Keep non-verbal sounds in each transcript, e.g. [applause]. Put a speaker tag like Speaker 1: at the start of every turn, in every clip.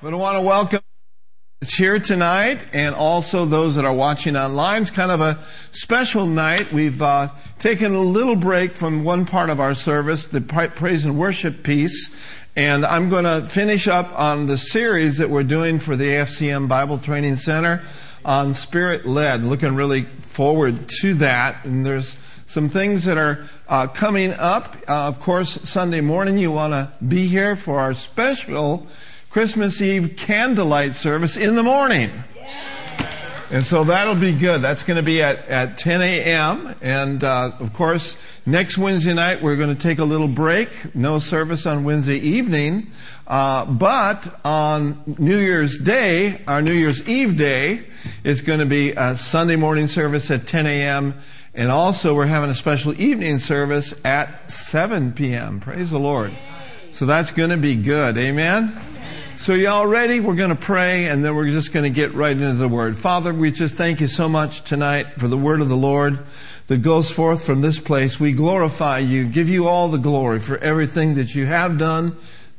Speaker 1: But I want to welcome it's here tonight and also those that are watching online. It's kind of a special night. We've uh, taken a little break from one part of our service, the praise and worship piece, and I'm going to finish up on the series that we're doing for the AFCM Bible Training Center on Spirit Led. Looking really forward to that. And there's some things that are uh, coming up. Uh, of course, Sunday morning you want to be here for our special Christmas Eve candlelight service in the morning. And so that'll be good. That's going to be at, at 10 a.m. And uh, of course, next Wednesday night we're going to take a little break. No service on Wednesday evening. Uh, but on New Year's Day, our New Year's Eve day, it's going to be a Sunday morning service at 10 a.m. And also we're having a special evening service at 7 p.m. Praise the Lord. So that's going to be good. Amen. So y'all ready? We're going to pray and then we're just going to get right into the word. Father, we just thank you so much tonight for the word of the Lord that goes forth from this place. We glorify you, give you all the glory for everything that you have done,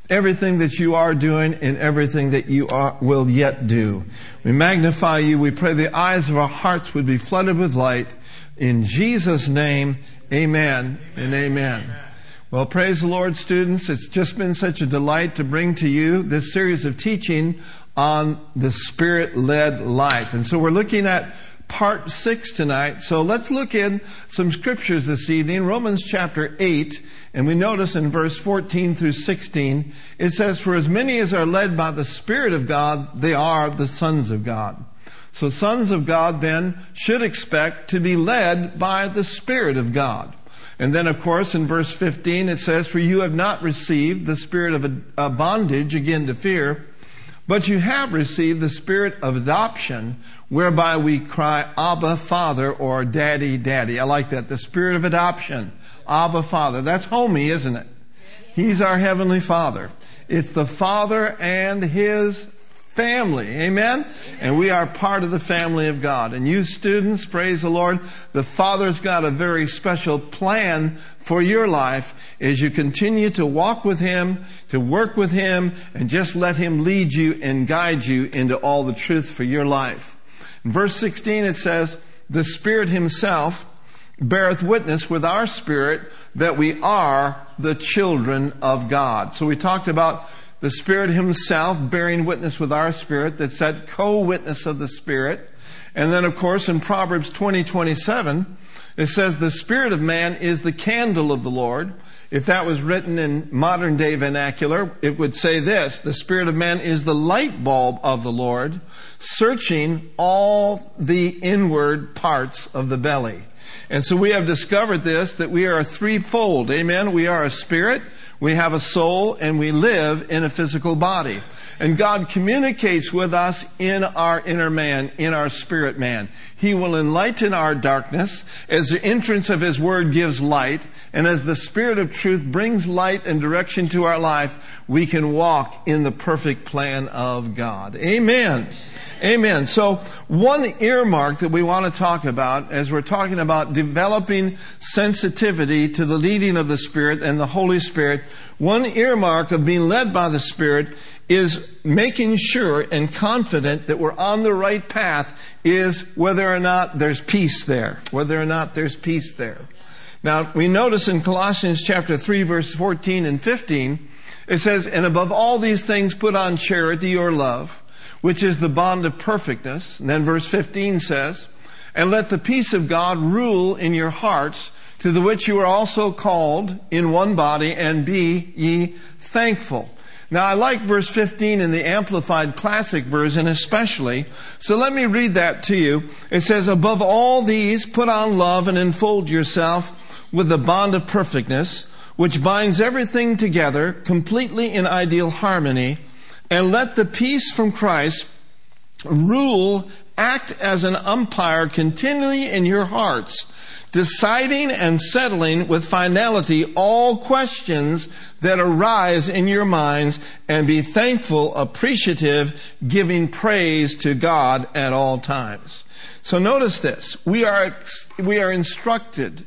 Speaker 1: everything that you are doing, and everything that you are, will yet do. We magnify you. We pray the eyes of our hearts would be flooded with light. In Jesus' name, amen and amen. Well, praise the Lord, students. It's just been such a delight to bring to you this series of teaching on the Spirit led life. And so we're looking at part six tonight. So let's look in some scriptures this evening. Romans chapter 8, and we notice in verse 14 through 16, it says, For as many as are led by the Spirit of God, they are the sons of God. So sons of God then should expect to be led by the Spirit of God. And then, of course, in verse 15, it says, For you have not received the spirit of a bondage, again to fear, but you have received the spirit of adoption, whereby we cry, Abba, Father, or Daddy, Daddy. I like that. The spirit of adoption. Abba, Father. That's homey, isn't it? He's our Heavenly Father. It's the Father and His family. Amen? And we are part of the family of God. And you students, praise the Lord, the Father's got a very special plan for your life as you continue to walk with Him, to work with Him, and just let Him lead you and guide you into all the truth for your life. In verse 16 it says, the Spirit Himself beareth witness with our spirit that we are the children of God. So we talked about the Spirit Himself bearing witness with our spirit, that's that co-witness of the Spirit. And then, of course, in Proverbs 20, 27, it says, the Spirit of man is the candle of the Lord. If that was written in modern day vernacular, it would say this, the Spirit of man is the light bulb of the Lord, searching all the inward parts of the belly. And so we have discovered this, that we are threefold. Amen. We are a spirit, we have a soul and we live in a physical body. And God communicates with us in our inner man, in our spirit man. He will enlighten our darkness as the entrance of His Word gives light. And as the Spirit of truth brings light and direction to our life, we can walk in the perfect plan of God. Amen. Amen. So one earmark that we want to talk about as we're talking about developing sensitivity to the leading of the Spirit and the Holy Spirit, one earmark of being led by the Spirit is making sure and confident that we're on the right path is whether or not there's peace there. Whether or not there's peace there. Now, we notice in Colossians chapter 3 verse 14 and 15, it says, and above all these things put on charity or love, which is the bond of perfectness. And then verse 15 says, and let the peace of God rule in your hearts, to the which you are also called in one body, and be ye thankful. Now I like verse 15 in the Amplified Classic version especially. So let me read that to you. It says, above all these, put on love and enfold yourself with the bond of perfectness, which binds everything together completely in ideal harmony and let the peace from Christ rule, act as an umpire continually in your hearts, deciding and settling with finality all questions that arise in your minds and be thankful, appreciative, giving praise to God at all times. So notice this. We are, we are instructed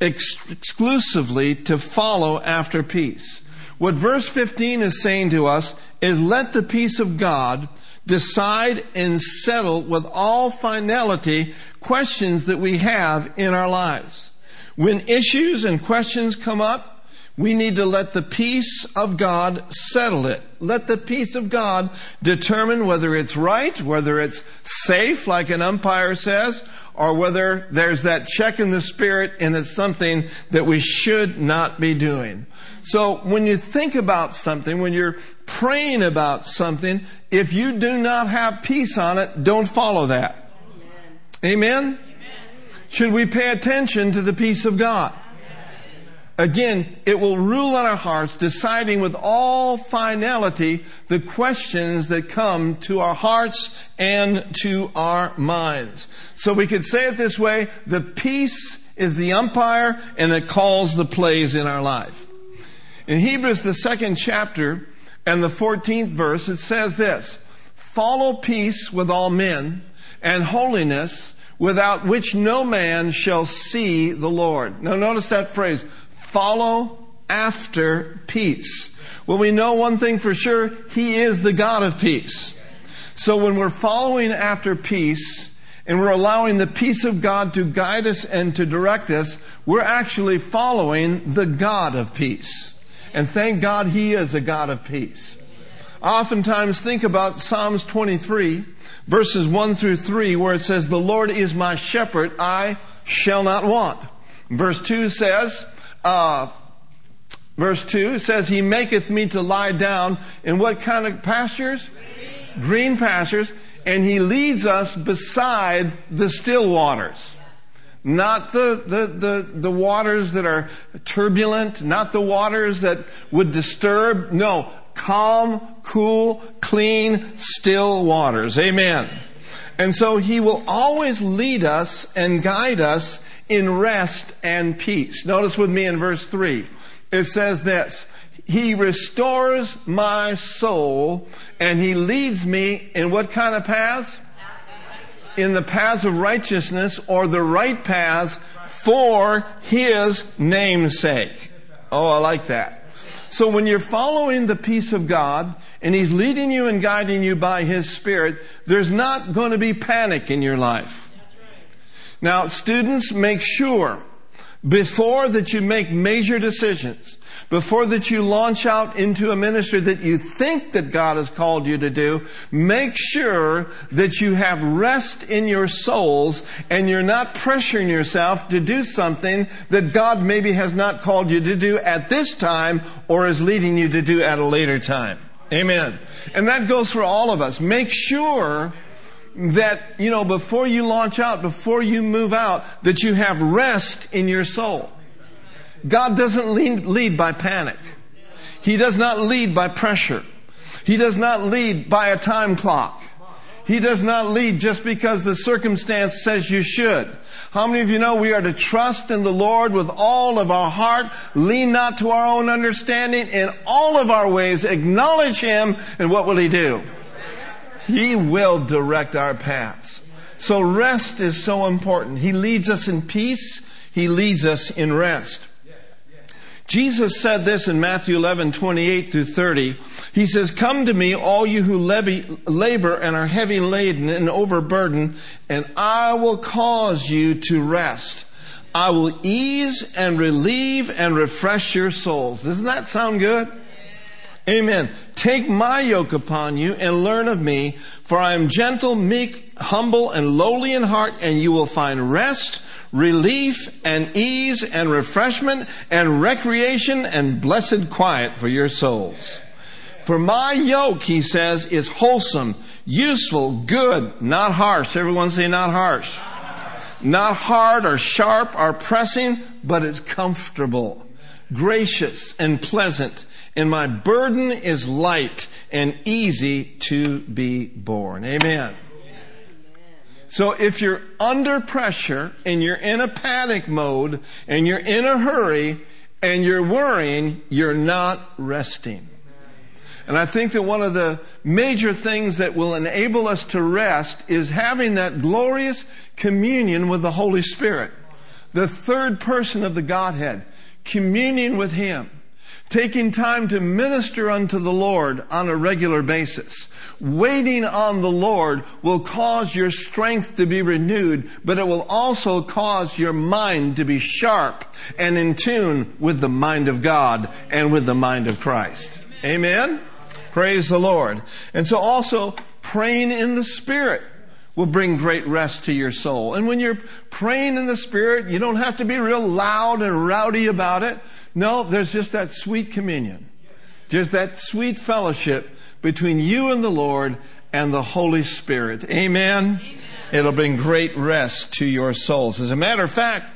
Speaker 1: ex- exclusively to follow after peace. What verse 15 is saying to us is let the peace of God decide and settle with all finality questions that we have in our lives. When issues and questions come up, we need to let the peace of God settle it. Let the peace of God determine whether it's right, whether it's safe, like an umpire says, or whether there's that check in the spirit and it's something that we should not be doing. So when you think about something, when you're praying about something, if you do not have peace on it, don't follow that. Amen? Amen? Should we pay attention to the peace of God? Again, it will rule in our hearts, deciding with all finality the questions that come to our hearts and to our minds. So we could say it this way, the peace is the umpire and it calls the plays in our life. In Hebrews, the second chapter and the 14th verse, it says this, follow peace with all men and holiness without which no man shall see the Lord. Now notice that phrase, follow after peace. Well, we know one thing for sure. He is the God of peace. So when we're following after peace, and we're allowing the peace of God to guide us and to direct us, we're actually following the God of peace. And thank God He is a God of peace. Oftentimes think about Psalms 23, verses 1 through 3, where it says, The Lord is my shepherd, I shall not want. Verse 2 says, uh, verse 2 says, He maketh me to lie down in what kind of pastures? Green, Green pastures. And He leads us beside the still waters. Not the, the, the, the waters that are turbulent, not the waters that would disturb. No, calm, cool, clean, still waters. Amen. And so He will always lead us and guide us in rest and peace. Notice with me in verse 3. It says this, He restores my soul and He leads me in what kind of paths? In the paths of righteousness or the right paths for His name's sake. Oh, I like that. So when you're following the peace of God and He's leading you and guiding you by His Spirit, there's not going to be panic in your life. Now, students, make sure before that you make major decisions, before that you launch out into a ministry that you think that God has called you to do, make sure that you have rest in your souls and you're not pressuring yourself to do something that God maybe has not called you to do at this time or is leading you to do at a later time. Amen. And that goes for all of us. Make sure that, you know, before you launch out, before you move out, that you have rest in your soul. God doesn't lead, lead by panic. He does not lead by pressure. He does not lead by a time clock. He does not lead just because the circumstance says you should. How many of you know we are to trust in the Lord with all of our heart, lean not to our own understanding, in all of our ways, acknowledge Him, and what will He do? He will direct our paths. So rest is so important. He leads us in peace. He leads us in rest. Jesus said this in Matthew 11, 28 through 30. He says, Come to me, all you who labor and are heavy laden and overburdened, and I will cause you to rest. I will ease and relieve and refresh your souls. Doesn't that sound good? Amen. Take my yoke upon you and learn of me, for I am gentle, meek, humble, and lowly in heart, and you will find rest, relief, and ease, and refreshment, and recreation, and blessed quiet for your souls. For my yoke, he says, is wholesome, useful, good, not harsh. Everyone say not harsh. Not hard or sharp or pressing, but it's comfortable, gracious, and pleasant and my burden is light and easy to be borne. Amen. So if you're under pressure and you're in a panic mode and you're in a hurry and you're worrying, you're not resting. And I think that one of the major things that will enable us to rest is having that glorious communion with the Holy Spirit. The third person of the Godhead. Communion with Him taking time to minister unto the Lord on a regular basis. Waiting on the Lord will cause your strength to be renewed, but it will also cause your mind to be sharp and in tune with the mind of God and with the mind of Christ. Amen? Praise the Lord. And so also praying in the Spirit will bring great rest to your soul. And when you're praying in the Spirit, you don't have to be real loud and rowdy about it. No, there's just that sweet communion. Just that sweet fellowship between you and the Lord and the Holy Spirit. Amen. Amen. It'll bring great rest to your souls. As a matter of fact,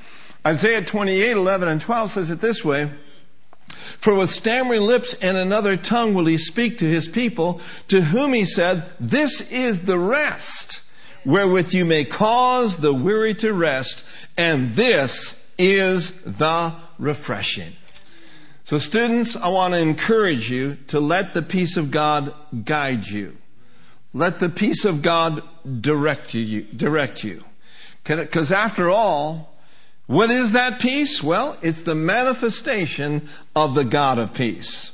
Speaker 1: Isaiah 28, 11 and 12 says it this way. For with stammering lips and another tongue will he speak to his people, to whom he said, This is the rest wherewith you may cause the weary to rest, and this is the refreshing. So students, I want to encourage you to let the peace of God guide you. Let the peace of God direct you, direct you. Because after all, what is that peace? Well, it's the manifestation of the God of peace.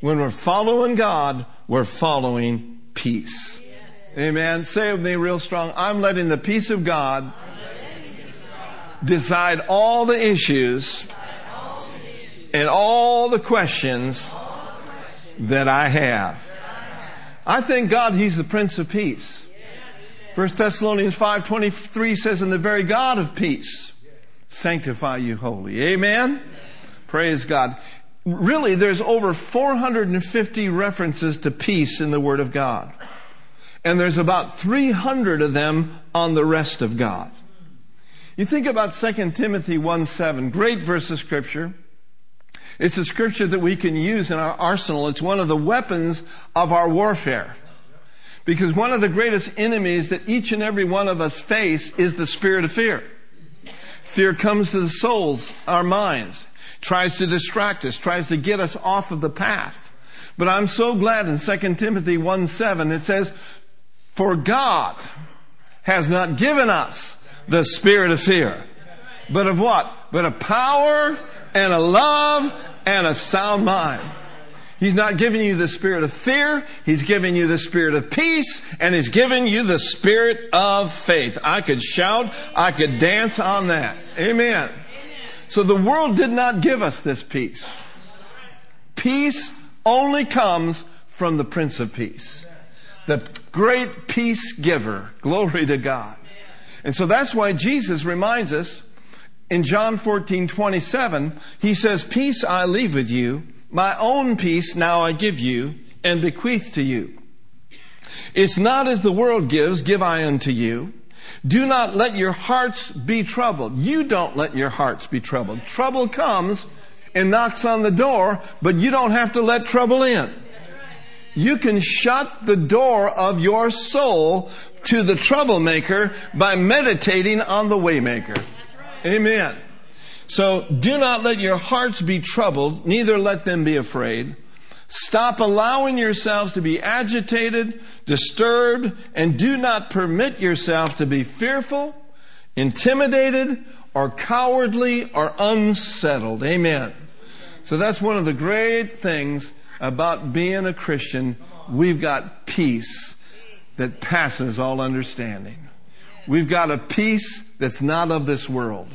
Speaker 1: When we're following God, we're following peace. Amen. Say with me real strong, I'm letting the peace of God decide all the issues and all the questions that I have. I thank God He's the Prince of Peace. 1 Thessalonians 5.23 says, And the very God of peace sanctify you wholly. Amen? Praise God. Really, there's over 450 references to peace in the Word of God. And there's about 300 of them on the rest of God. You think about 2 Timothy 1 7, great verse of scripture. It's a scripture that we can use in our arsenal. It's one of the weapons of our warfare. Because one of the greatest enemies that each and every one of us face is the spirit of fear. Fear comes to the souls, our minds, tries to distract us, tries to get us off of the path. But I'm so glad in 2 Timothy 1 7 it says, For God has not given us the spirit of fear, but of what? But of power and a love and a sound mind. He's not giving you the spirit of fear. He's giving you the spirit of peace and he's giving you the spirit of faith. I could shout. I could dance on that. Amen. So the world did not give us this peace. Peace only comes from the Prince of Peace. The great peace giver. Glory to God. And so that's why Jesus reminds us in John 14, 27, he says, Peace I leave with you, my own peace now I give you, and bequeath to you. It's not as the world gives, give I unto you. Do not let your hearts be troubled. You don't let your hearts be troubled. Trouble comes and knocks on the door, but you don't have to let trouble in. You can shut the door of your soul to the troublemaker by meditating on the waymaker. Amen. So do not let your hearts be troubled, neither let them be afraid. Stop allowing yourselves to be agitated, disturbed, and do not permit yourself to be fearful, intimidated, or cowardly or unsettled. Amen. So that's one of the great things about being a Christian. We've got peace that passes all understanding. We've got a peace that's not of this world.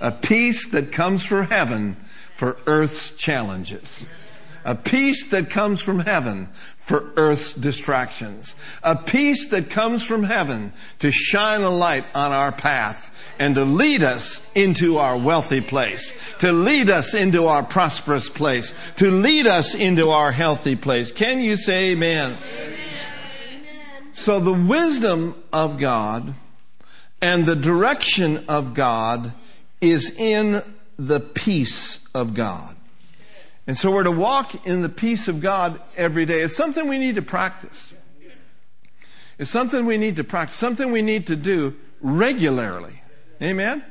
Speaker 1: A peace that comes from heaven for earth's challenges. A peace that comes from heaven for earth's distractions. A peace that comes from heaven to shine a light on our path and to lead us into our wealthy place, to lead us into our prosperous place, to lead us into our healthy place. Can you say amen? amen. So the wisdom of God and the direction of God is in the peace of God. And so we're to walk in the peace of God every day. It's something we need to practice. It's something we need to practice, something we need to do regularly. Amen?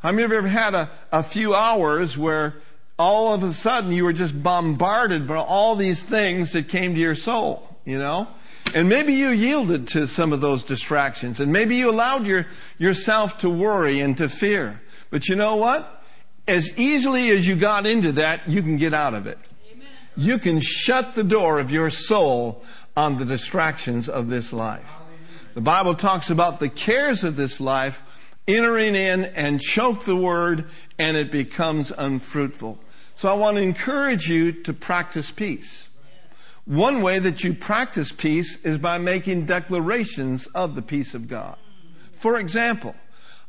Speaker 1: How many of you ever had a, a few hours where all of a sudden you were just bombarded by all these things that came to your soul, you know? And maybe you yielded to some of those distractions and maybe you allowed your, yourself to worry and to fear. But you know what? As easily as you got into that, you can get out of it. Amen. You can shut the door of your soul on the distractions of this life. The Bible talks about the cares of this life entering in and choke the word and it becomes unfruitful. So I want to encourage you to practice peace. One way that you practice peace is by making declarations of the peace of God. For example,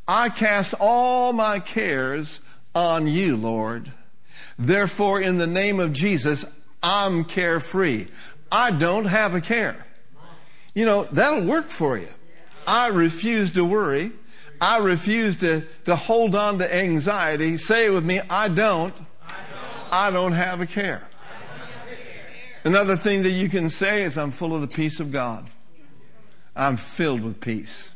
Speaker 1: I cast all my cares on you, Lord. Therefore, in the name of Jesus, I'm carefree. I don't have a care. You know, that'll work for you. I refuse to worry. I refuse to, to hold on to anxiety. Say it with me, I don't. I don't, have a care. Another thing that you can say is, I'm full of the peace of God. I'm filled with peace.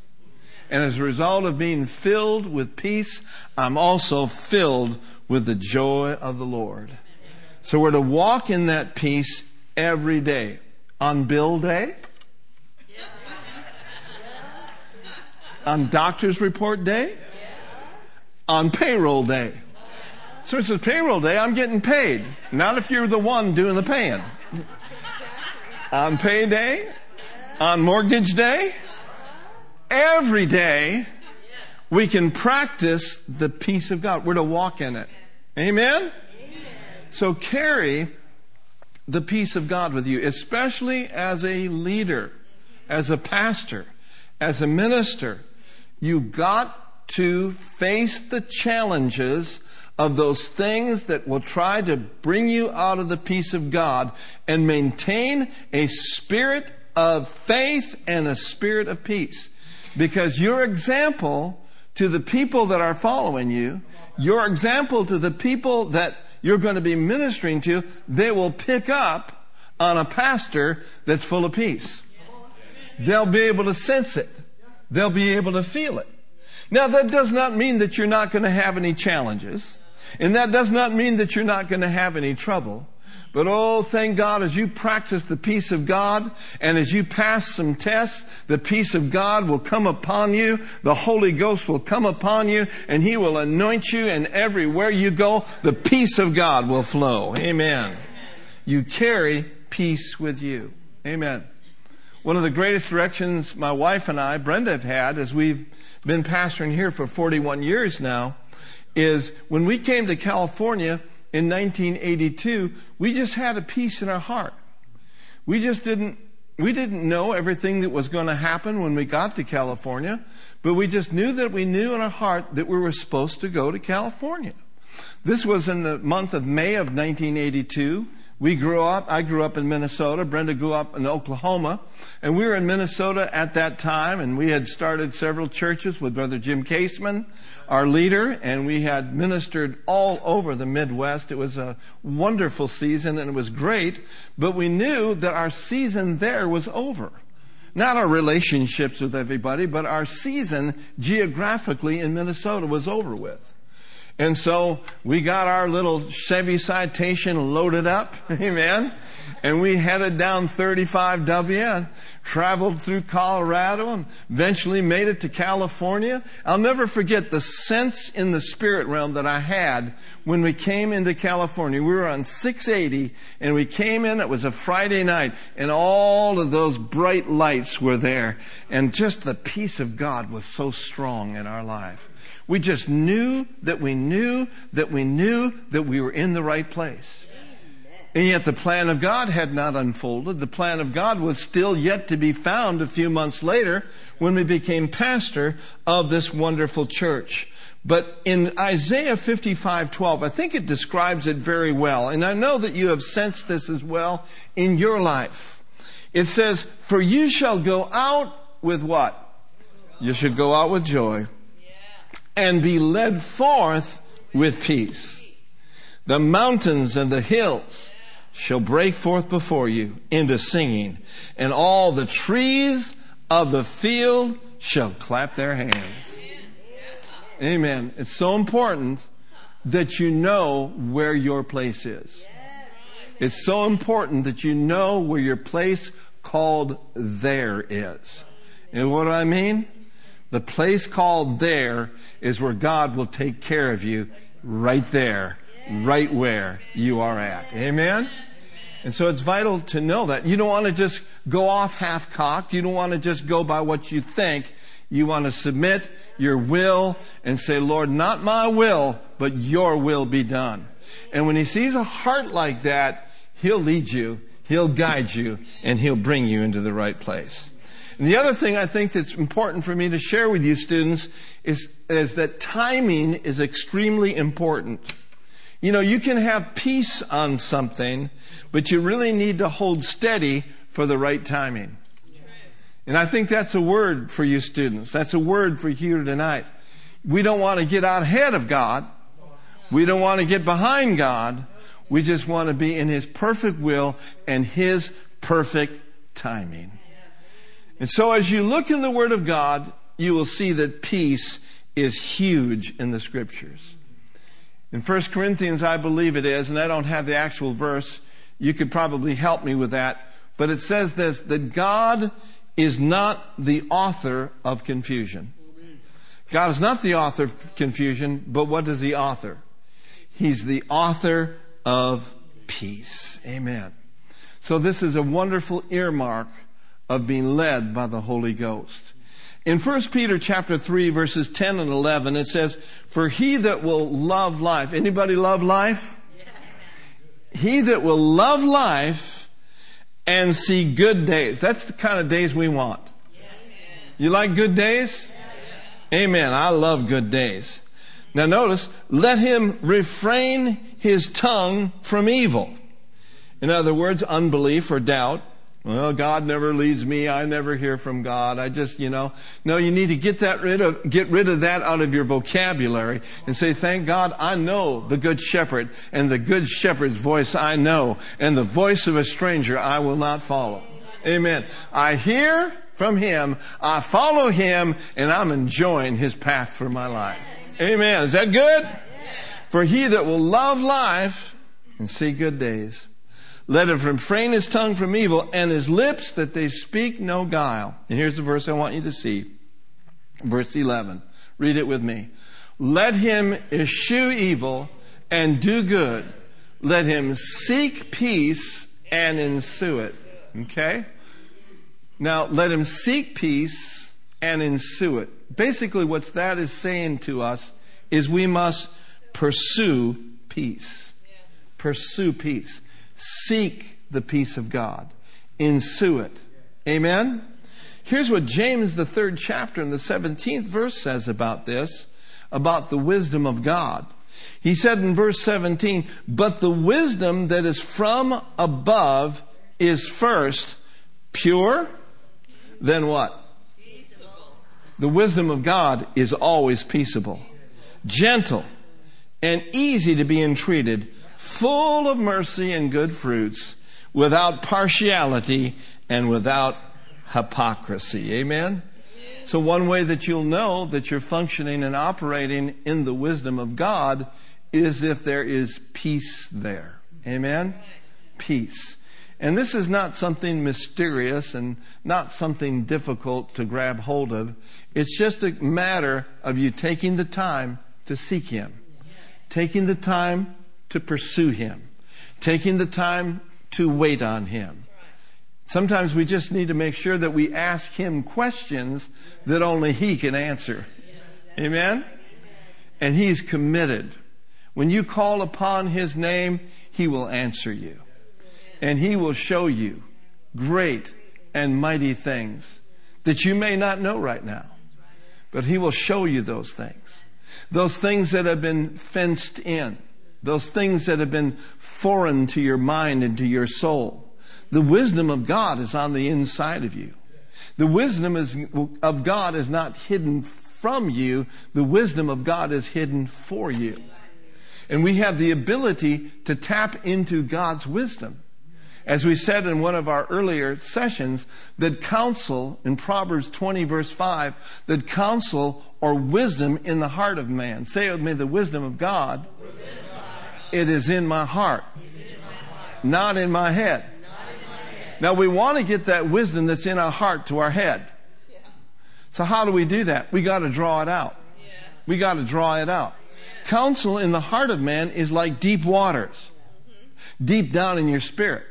Speaker 1: And as a result of being filled with peace, I'm also filled with the joy of the Lord. So we're to walk in that peace every day. On bill day, on doctor's report day, on payroll day. So it's a payroll day, I'm getting paid. Not if you're the one doing the paying. On payday, on mortgage day, every day, we can practice the peace of God. We're to walk in it. Amen? So carry the peace of God with you, especially as a leader, as a pastor, as a minister. You got to face the challenges of those things that will try to bring you out of the peace of God and maintain a spirit of faith and a spirit of peace. Because your example to the people that are following you, your example to the people that you're going to be ministering to, they will pick up on a pastor that's full of peace. They'll be able to sense it. They'll be able to feel it. Now that does not mean that you're not going to have any challenges. And that does not mean that you're not going to have any trouble. But oh, thank God, as you practice the peace of God and as you pass some tests, the peace of God will come upon you. The Holy Ghost will come upon you and He will anoint you and everywhere you go, the peace of God will flow. Amen. You carry peace with you. Amen. One of the greatest directions my wife and I, Brenda, have had as we've been pastoring here for 41 years now is when we came to California, in 1982, we just had a peace in our heart. We just didn't, we didn't know everything that was going to happen when we got to California, but we just knew that we knew in our heart that we were supposed to go to California. This was in the month of May of 1982. We grew up, I grew up in Minnesota, Brenda grew up in Oklahoma, and we were in Minnesota at that time, and we had started several churches with Brother Jim Kaseman, our leader, and we had ministered all over the Midwest. It was a wonderful season, and it was great, but we knew that our season there was over. Not our relationships with everybody, but our season geographically in Minnesota was over with. And so we got our little Chevy Citation loaded up, [laughs] amen, and we headed down 35W and traveled through Colorado and eventually made it to California. I'll never forget the sense in the spirit realm that I had when we came into California. We were on 680 and we came in, it was a Friday night and all of those bright lights were there and just the peace of God was so strong in our life. We just knew that we knew that we knew that we were in the right place. And yet the plan of God had not unfolded. The plan of God was still yet to be found a few months later when we became pastor of this wonderful church. But in Isaiah 55:12, I think it describes it very well. And I know that you have sensed this as well in your life. It says, "For you shall go out with what? You should go out with joy and be led forth with peace. The mountains and the hills shall break forth before you into singing, and all the trees of the field shall clap their hands. Amen. It's so important that you know where your place is. It's so important that you know where your place called there is. And what do I mean? The place called there is where God will take care of you right there, right where you are at. Amen? And so it's vital to know that. You don't want to just go off half cocked. You don't want to just go by what you think. You want to submit your will and say, Lord, not my will, but your will be done. And when he sees a heart like that, he'll lead you, he'll guide you, and he'll bring you into the right place. And the other thing I think that's important for me to share with you students is, is that timing is extremely important. You know, you can have peace on something, but you really need to hold steady for the right timing. And I think that's a word for you students. That's a word for you tonight. We don't want to get out ahead of God. We don't want to get behind God. We just want to be in His perfect will and His perfect timing. And so as you look in the Word of God, you will see that peace is huge in the Scriptures. In 1 Corinthians, I believe it is, and I don't have the actual verse. You could probably help me with that. But it says this, that God is not the author of confusion. God is not the author of confusion, but what is the author? He's the author of peace. Amen. So this is a wonderful earmark of being led by the Holy Ghost. In 1 Peter chapter 3 verses 10 and 11 it says, For he that will love life, anybody love life? He that will love life and see good days. That's the kind of days we want. You like good days? Amen. I love good days. Now notice, let him refrain his tongue from evil. In other words, unbelief or doubt. Well, God never leads me. I never hear from God. I just, you know, no, you need to get that rid of, get rid of that out of your vocabulary and say, thank God I know the good shepherd and the good shepherd's voice I know and the voice of a stranger I will not follow. Amen. I hear from him, I follow him, and I'm enjoying his path for my life. Amen. Is that good? For he that will love life and see good days let him refrain his tongue from evil and his lips that they speak no guile. And here's the verse I want you to see. Verse 11. Read it with me. Let him eschew evil and do good. Let him seek peace and ensue it. Okay? Now, let him seek peace and ensue it. Basically, what that is saying to us is we must pursue peace. Pursue peace. Seek the peace of God. Ensue it. Amen? Here's what James, the third chapter in the 17th verse says about this, about the wisdom of God. He said in verse 17, but the wisdom that is from above is first pure, then what? Peaceable. The wisdom of God is always peaceable, gentle, and easy to be entreated, full of mercy and good fruits, without partiality and without hypocrisy. Amen? So one way that you'll know that you're functioning and operating in the wisdom of God is if there is peace there. Amen? Peace. And this is not something mysterious and not something difficult to grab hold of. It's just a matter of you taking the time to seek Him. Taking the time to pursue Him, taking the time to wait on Him. Sometimes we just need to make sure that we ask Him questions that only He can answer. Amen? And He's committed. When you call upon His name, He will answer you. And He will show you great and mighty things that you may not know right now. But He will show you those things. Those things that have been fenced in those things that have been foreign to your mind and to your soul. The wisdom of God is on the inside of you. The wisdom is, of God is not hidden from you. The wisdom of God is hidden for you. And we have the ability to tap into God's wisdom. As we said in one of our earlier sessions, that counsel in Proverbs 20 verse 5, that counsel or wisdom in the heart of man. Say with me, the wisdom of God. Wisdom it is in my heart, not in my head. Now we want to get that wisdom that's in our heart to our head. So how do we do that? We got to draw it out. We got to draw it out. Counsel in the heart of man is like deep waters, deep down in your spirit.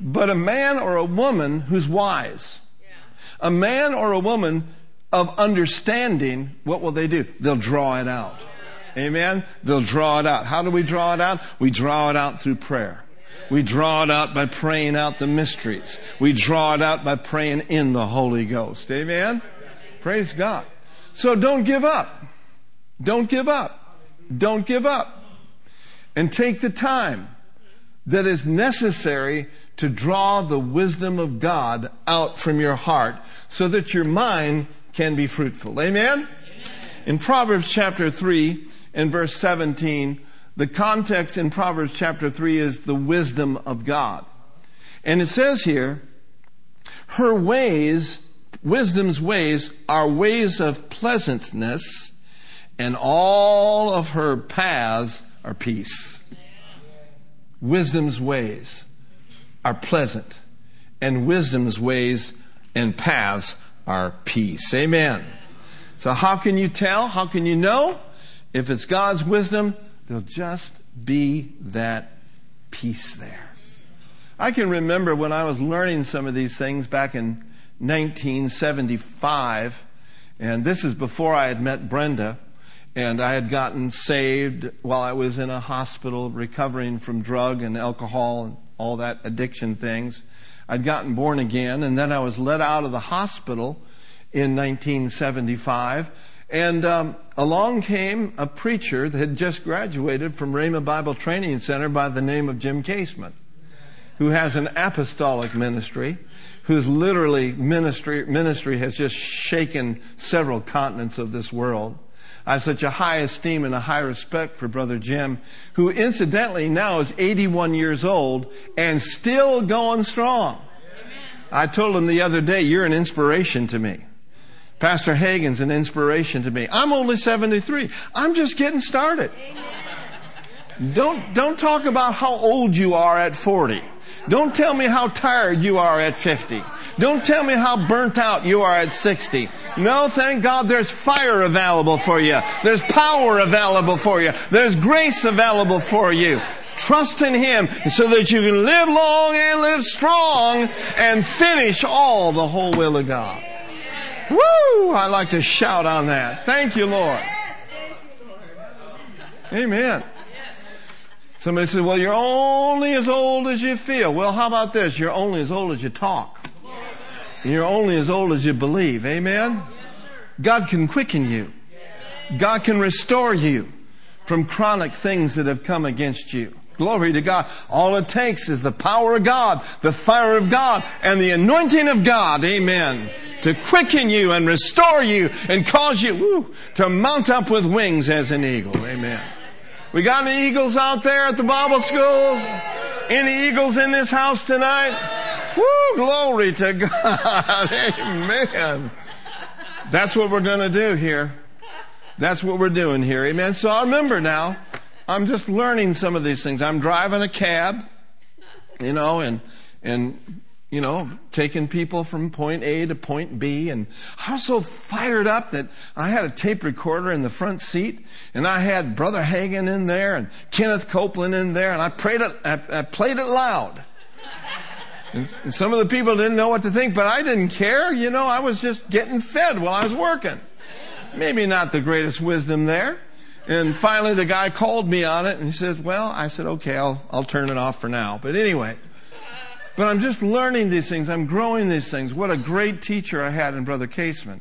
Speaker 1: but a man or a woman who's wise. A man or a woman of understanding, what will they do? They'll draw it out. Amen? They'll draw it out. How do we draw it out? We draw it out through prayer. We draw it out by praying out the mysteries. We draw it out by praying in the Holy Ghost. Amen? Praise God. So don't give up. Don't give up. Don't give up. And take the time that is necessary to draw the wisdom of God out from your heart so that your mind can be fruitful. Amen? In Proverbs chapter 3 and verse 17, the context in Proverbs chapter 3 is the wisdom of God. And it says here, her ways, wisdom's ways, are ways of pleasantness, and all of her paths are peace. Wisdom's ways are pleasant, and wisdom's ways and paths are peace. Amen. So how can you tell? How can you know? If it's God's wisdom, there'll just be that peace there. I can remember when I was learning some of these things back in 1975, and this is before I had met Brenda, and I had gotten saved while I was in a hospital recovering from drug and alcohol and all that addiction things. I'd gotten born again, and then I was let out of the hospital in 1975. And um, along came a preacher that had just graduated from Rhema Bible Training Center by the name of Jim Kaseman, who has an apostolic ministry, whose literally ministry, ministry has just shaken several continents of this world. I have such a high esteem and a high respect for Brother Jim, who incidentally now is 81 years old and still going strong. I told him the other day, you're an inspiration to me. Pastor Hagin's an inspiration to me. I'm only 73. I'm just getting started. Don't, don't talk about how old you are at 40. Don't tell me how tired you are at 50. Don't tell me how burnt out you are at 60. No, thank God there's fire available for you. There's power available for you. There's grace available for you. Trust in Him so that you can live long and live strong and finish all the whole will of God. Woo! I like to shout on that. Thank you, Lord. Amen. Somebody says, well, you're only as old as you feel. Well, how about this? You're only as old as you talk. You're only as old as you believe. Amen? God can quicken you. God can restore you from chronic things that have come against you. Glory to God. All it takes is the power of God, the fire of God, and the anointing of God. Amen. To quicken you and restore you and cause you woo, to mount up with wings as an eagle. Amen. We got any eagles out there at the Bible schools? Any eagles in this house tonight? Woo, glory to [laughs] God. Amen. That's what we're going to do here. That's what we're doing here. Amen. So I remember now, I'm just learning some of these things. I'm driving a cab, you know, and, and, you know, taking people from point A to point B. And I was so fired up that I had a tape recorder in the front seat and I had Brother Hagin in there and Kenneth Copeland in there and I prayed it, I, I played it loud. And some of the people didn't know what to think, but I didn't care. You know, I was just getting fed while I was working. Maybe not the greatest wisdom there. And finally the guy called me on it and he says, well, I said, okay, I'll, I'll turn it off for now. But anyway, but I'm just learning these things. I'm growing these things. What a great teacher I had in Brother Kaseman.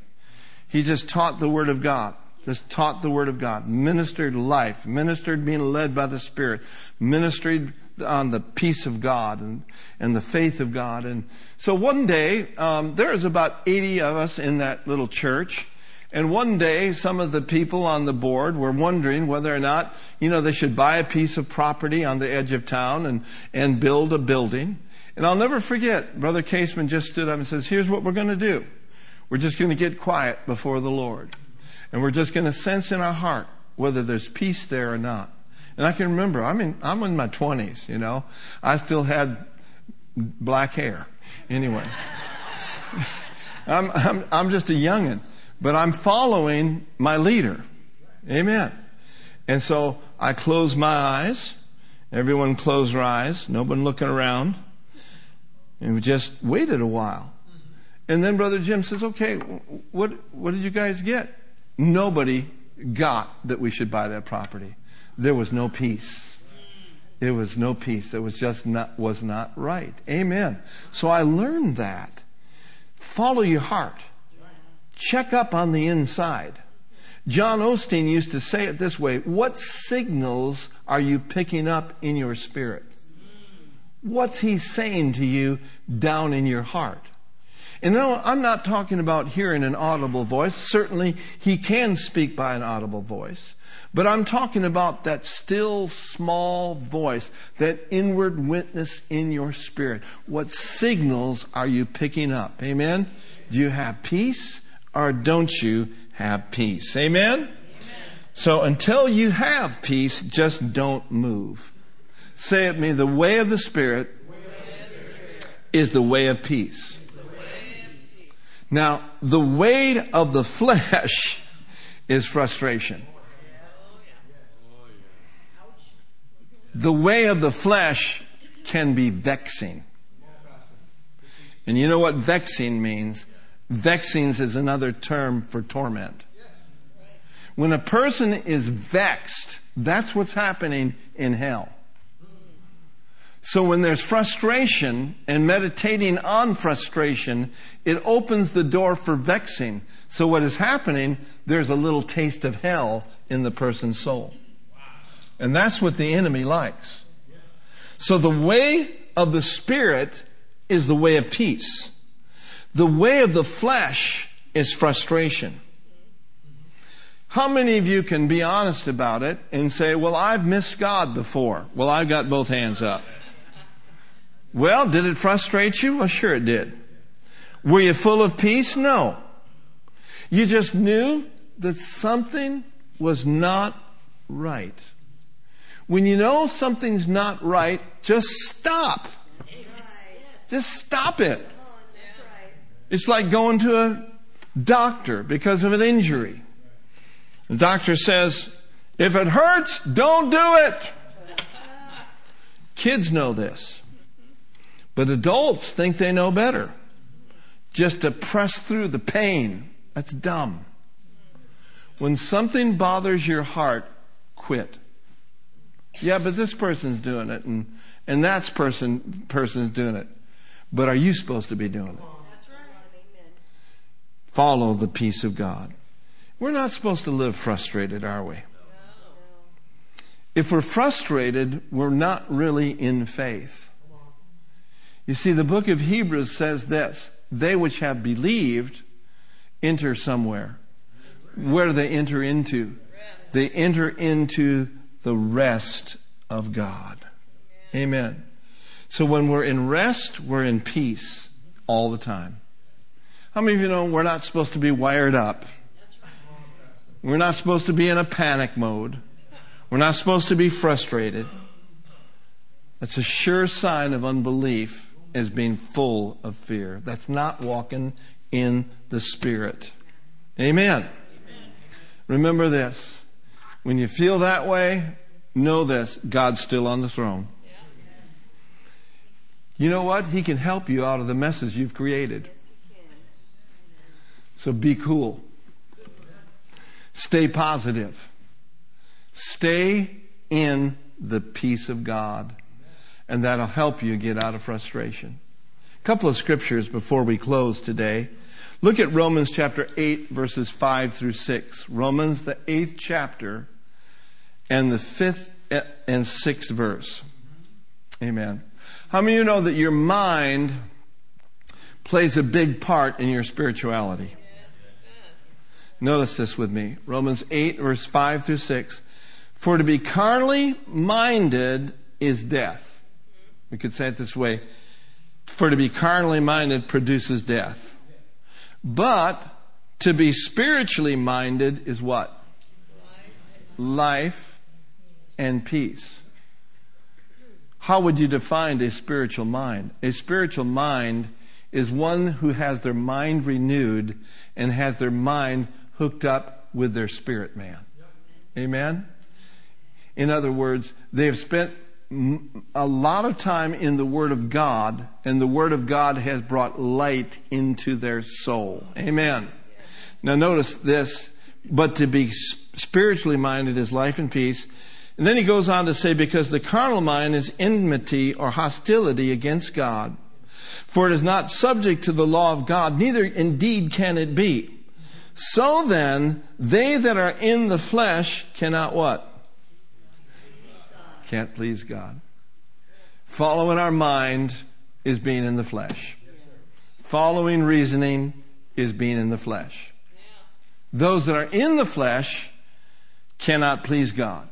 Speaker 1: He just taught the Word of God. Just taught the Word of God. Ministered life. Ministered being led by the Spirit. Ministered on the peace of God and, and the faith of God. And so one day, um, there was about 80 of us in that little church. And one day, some of the people on the board were wondering whether or not, you know, they should buy a piece of property on the edge of town and, and build a building. And I'll never forget, Brother Kaseman just stood up and says, here's what we're going to do. We're just going to get quiet before the Lord. And we're just going to sense in our heart whether there's peace there or not. And I can remember, I mean, I'm in my 20s, you know. I still had black hair. Anyway. [laughs] I'm, I'm, I'm just a youngin', but I'm following my leader. Amen. And so I close my eyes. Everyone close their eyes. No one looking around. And we just waited a while. And then Brother Jim says, okay, what, what did you guys get? Nobody got that we should buy that property. There was no peace. There was no peace. It was just not, was not right. Amen. So I learned that. Follow your heart. Check up on the inside. John Osteen used to say it this way What signals are you picking up in your spirit? What's he saying to you down in your heart? And no, I'm not talking about hearing an audible voice. Certainly, he can speak by an audible voice. But I'm talking about that still small voice, that inward witness in your spirit. What signals are you picking up? Amen? Do you have peace or don't you have peace? Amen? Amen. So until you have peace, just don't move. Say it me, the way of the Spirit is the way of peace. Now, the weight of the flesh is frustration. The way of the flesh can be vexing. And you know what vexing means? Vexings is another term for torment. When a person is vexed, that's what's happening in hell. So when there's frustration and meditating on frustration, it opens the door for vexing. So what is happening, there's a little taste of hell in the person's soul. And that's what the enemy likes. So the way of the Spirit is the way of peace. The way of the flesh is frustration. How many of you can be honest about it and say, well, I've missed God before? Well, I've got both hands up. Well, did it frustrate you? Well, sure it did. Were you full of peace? No. You just knew that something was not right. When you know something's not right, just stop. Just stop it. It's like going to a doctor because of an injury. The doctor says, if it hurts, don't do it. Kids know this. But adults think they know better. Just to press through the pain. That's dumb. When something bothers your heart, quit. Yeah, but this person's doing it and, and that person, person's doing it. But are you supposed to be doing it? Follow the peace of God. We're not supposed to live frustrated, are we? If we're frustrated, we're not really in faith. You see, the book of Hebrews says this they which have believed enter somewhere. Where do they enter into? They enter into the rest of God. Amen. So when we're in rest, we're in peace all the time. How many of you know we're not supposed to be wired up? We're not supposed to be in a panic mode. We're not supposed to be frustrated. That's a sure sign of unbelief as being full of fear. That's not walking in the Spirit. Amen. Amen. Remember this. When you feel that way, know this God's still on the throne. You know what? He can help you out of the messes you've created. So be cool. Stay positive. Stay in the peace of God and that'll help you get out of frustration. A couple of scriptures before we close today. Look at Romans chapter 8 verses 5 through 6. Romans, the eighth chapter and the fifth and sixth verse. Amen. How many of you know that your mind plays a big part in your spirituality? Notice this with me. Romans 8 verse 5 through 6. For to be carnally minded is death we could say it this way For to be carnally minded produces death. But to be spiritually minded is what? Life and peace. How would you define a spiritual mind? A spiritual mind is one who has their mind renewed and has their mind hooked up with their spirit man. Amen? In other words, they have spent a lot of time in the Word of God, and the Word of God has brought light into their soul. Amen. Now notice this, but to be spiritually minded is life and peace. And then he goes on to say, because the carnal mind is enmity or hostility against God. For it is not subject to the law of God, neither indeed can it be. So then, they that are in the flesh cannot what? Can't please God. Following our mind is being in the flesh. Following reasoning is being in the flesh. Those that are in the flesh cannot please God.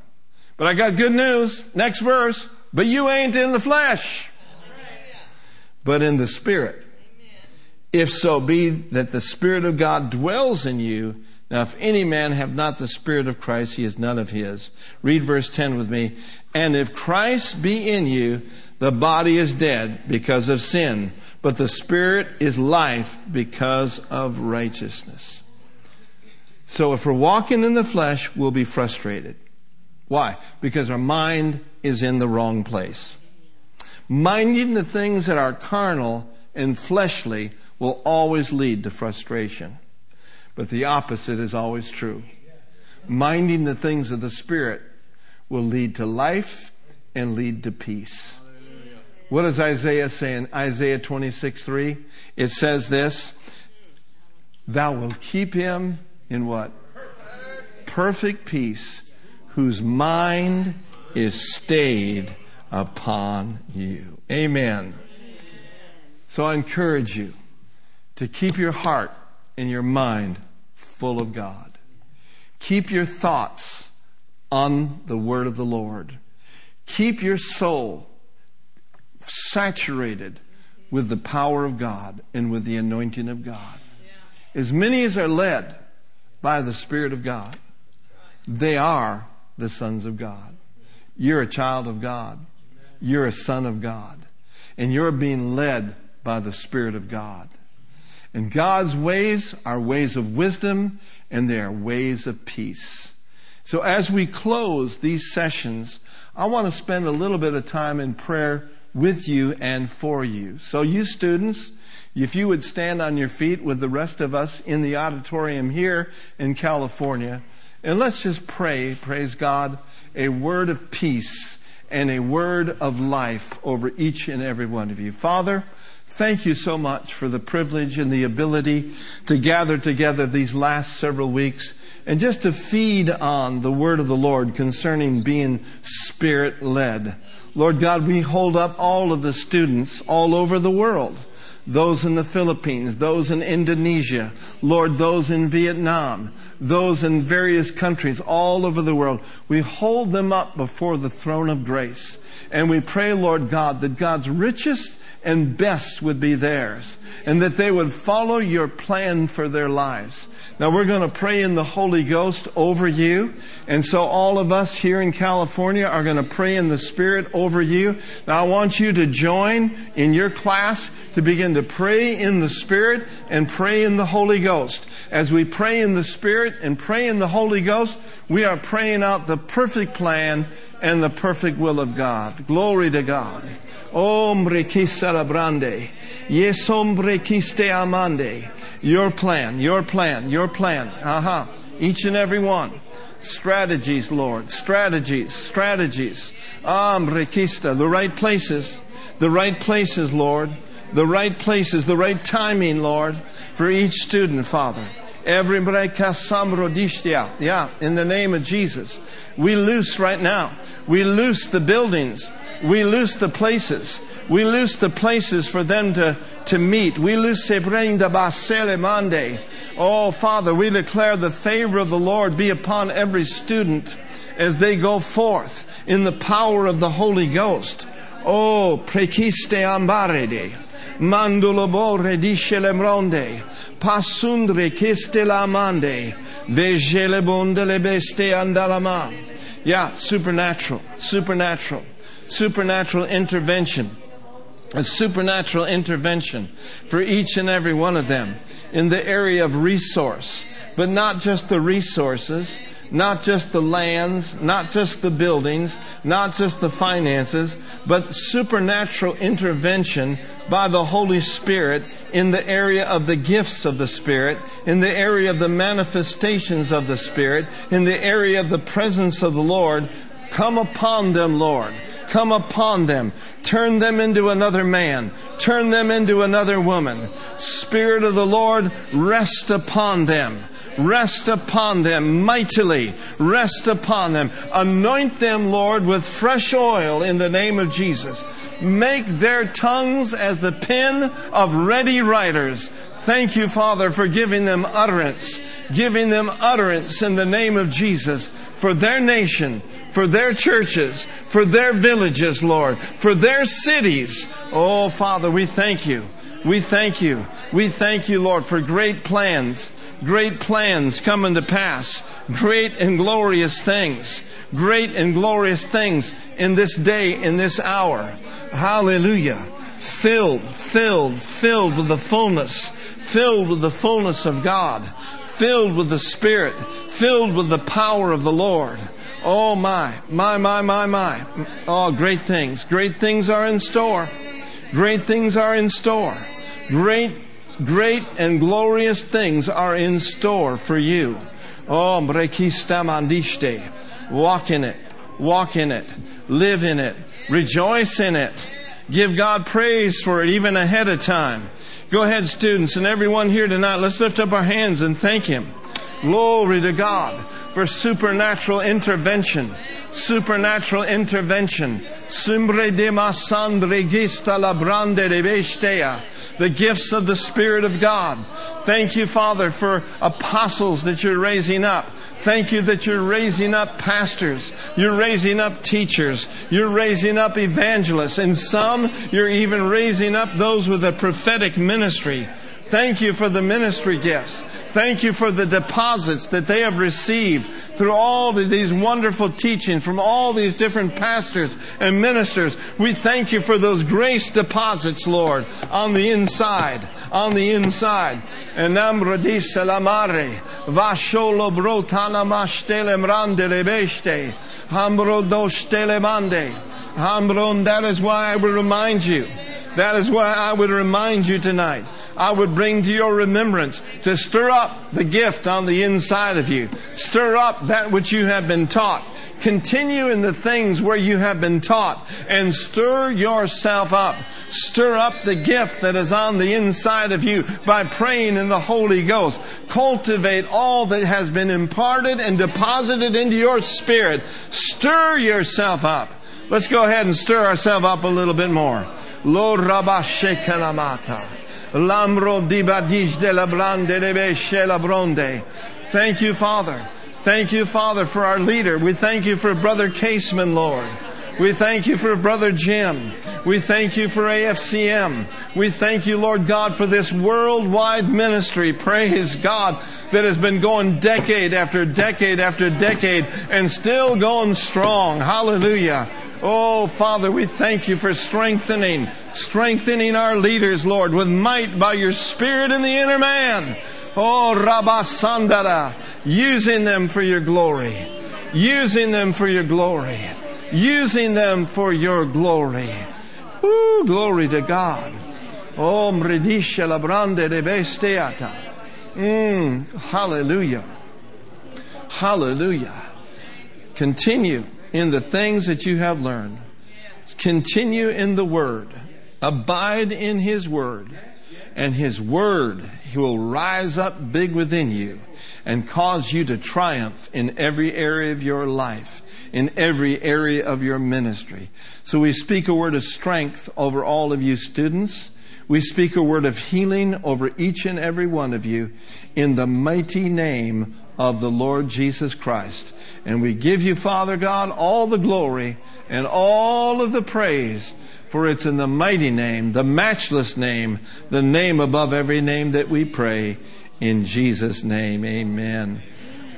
Speaker 1: But I got good news. Next verse. But you ain't in the flesh, but in the spirit. If so be that the Spirit of God dwells in you, now, if any man have not the Spirit of Christ, he is none of his. Read verse 10 with me. And if Christ be in you, the body is dead because of sin, but the Spirit is life because of righteousness. So if we're walking in the flesh, we'll be frustrated. Why? Because our mind is in the wrong place. Minding the things that are carnal and fleshly will always lead to frustration. But the opposite is always true. Minding the things of the Spirit will lead to life and lead to peace. What does Isaiah say in Isaiah 26 3? It says this Thou wilt keep him in what? Perfect peace, whose mind is stayed upon you. Amen. So I encourage you to keep your heart and your mind full of God. Keep your thoughts on the word of the Lord. Keep your soul saturated with the power of God and with the anointing of God. As many as are led by the Spirit of God, they are the sons of God. You're a child of God. You're a son of God. And you're being led by the Spirit of God. And God's ways are ways of wisdom and they are ways of peace. So as we close these sessions, I want to spend a little bit of time in prayer with you and for you. So you students, if you would stand on your feet with the rest of us in the auditorium here in California, and let's just pray, praise God, a word of peace and a word of life over each and every one of you. Father, Thank you so much for the privilege and the ability to gather together these last several weeks and just to feed on the word of the Lord concerning being spirit led. Lord God, we hold up all of the students all over the world. Those in the Philippines, those in Indonesia, Lord, those in Vietnam, those in various countries all over the world. We hold them up before the throne of grace. And we pray, Lord God, that God's richest and best would be theirs, and that they would follow your plan for their lives. Now we're going to pray in the Holy Ghost over you. And so all of us here in California are going to pray in the Spirit over you. Now I want you to join in your class to begin to pray in the Spirit and pray in the Holy Ghost. As we pray in the Spirit and pray in the Holy Ghost, we are praying out the perfect plan and the perfect will of God. Glory to God. Hombre qui celebrande. Yes, hombre qui ste amande. Your plan, your plan, your plan. Aha. Uh-huh. Each and every one. Strategies, Lord. Strategies, strategies. Hombre quista. The right places. The right places, Lord. The right places, the right timing, Lord, for each student, Father. Every Yeah, in the name of Jesus. We loose right now. We loose the buildings. We loose the places. We loose the places for them to, to meet. We loose Sebrenda Basele Mande. Oh, Father, we declare the favor of the Lord be upon every student as they go forth in the power of the Holy Ghost. Oh, prekiste ambarede. Mandulo bore disce lemronde. Passundre kiste la mande. Bonde le beste andalama. Yeah, supernatural, supernatural supernatural intervention, a supernatural intervention for each and every one of them in the area of resource, but not just the resources, not just the lands, not just the buildings, not just the finances, but supernatural intervention by the Holy Spirit in the area of the gifts of the Spirit, in the area of the manifestations of the Spirit, in the area of the presence of the Lord. Come upon them, Lord. Come upon them. Turn them into another man. Turn them into another woman. Spirit of the Lord, rest upon them Rest upon them mightily. Rest upon them. Anoint them, Lord, with fresh oil in the name of Jesus. Make their tongues as the pen of ready writers. Thank you, Father, for giving them utterance, giving them utterance in the name of Jesus for their nation, for their churches, for their villages, Lord, for their cities. Oh, Father, we thank you. We thank you. We thank you, Lord, for great plans great plans coming to pass, great and glorious things, great and glorious things in this day, in this hour. Hallelujah. Filled, filled, filled with the fullness, filled with the fullness of God, filled with the Spirit, filled with the power of the Lord. Oh my, my, my, my, my. Oh, great things. Great things are in store. Great things are in store. Great great and glorious things are in store for you. Oh, mandishte. Walk in it. Walk in it. Live in it. Rejoice in it. Give God praise for it even ahead of time. Go ahead, students, and everyone here tonight, let's lift up our hands and thank Him. Glory to God for supernatural intervention. Supernatural intervention. Simbre de masandre gista labrande de bestea the gifts of the Spirit of God. Thank you, Father, for apostles that you're raising up. Thank you that you're raising up pastors. You're raising up teachers. You're raising up evangelists. And some, you're even raising up those with a prophetic ministry. Thank you for the ministry gifts. Thank you for the deposits that they have received through all these wonderful teachings from all these different pastors and ministers. We thank you for those grace deposits, Lord, on the inside, on the inside. And namradish selamare, vasholo brotana mashtele mrandele beshte, hambro dostele mande. Hambron, that is why I would remind you. That is why I would remind you tonight I would bring to your remembrance to stir up the gift on the inside of you. Stir up that which you have been taught. Continue in the things where you have been taught and stir yourself up. Stir up the gift that is on the inside of you by praying in the Holy Ghost. Cultivate all that has been imparted and deposited into your spirit. Stir yourself up. Let's go ahead and stir ourselves up a little bit more. Lo rabashekalamata. Lambro di badish de la brande lebeshe la bronde. Thank you, Father. Thank you, Father, for our leader. We thank you for Brother Kaseman, Lord. We thank you for Brother Jim. We thank you for AFCM. We thank you, Lord God, for this worldwide ministry. Praise God that has been going decade after decade after decade and still going strong. Hallelujah. Oh, Father, we thank you for strengthening, strengthening our leaders, Lord, with might by your Spirit in the inner man. Oh, Rabasandara, using them for your glory, using them for your glory, using them for your glory. Ooh, glory to God. Oh, Mridisha Labrande de Besteata. Mm, hallelujah. Hallelujah. Continue in the things that you have learned. Continue in the Word. Abide in His Word. And His Word He will rise up big within you and cause you to triumph in every area of your life, in every area of your ministry. So we speak a word of strength over all of you students. We speak a word of healing over each and every one of you in the mighty name of the Lord Jesus Christ. And we give you, Father God, all the glory and all of the praise, for it's in the mighty name, the matchless name, the name above every name that we pray. In Jesus' name, amen.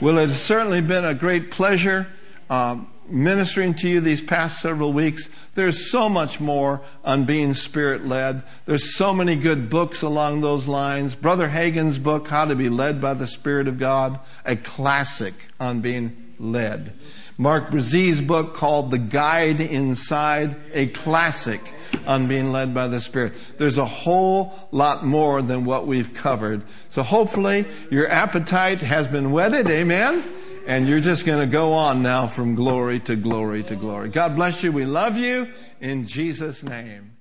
Speaker 1: Well, it has certainly been a great pleasure um, ministering to you these past several weeks. There's so much more on being spirit led. There's so many good books along those lines. Brother Hagin's book, How to Be Led by the Spirit of God, a classic on being led. Mark Brazee's book called The Guide Inside, a classic on being led by the Spirit. There's a whole lot more than what we've covered. So hopefully your appetite has been whetted. Amen. And you're just going to go on now from glory to glory to glory. God bless you. We love you in Jesus' name.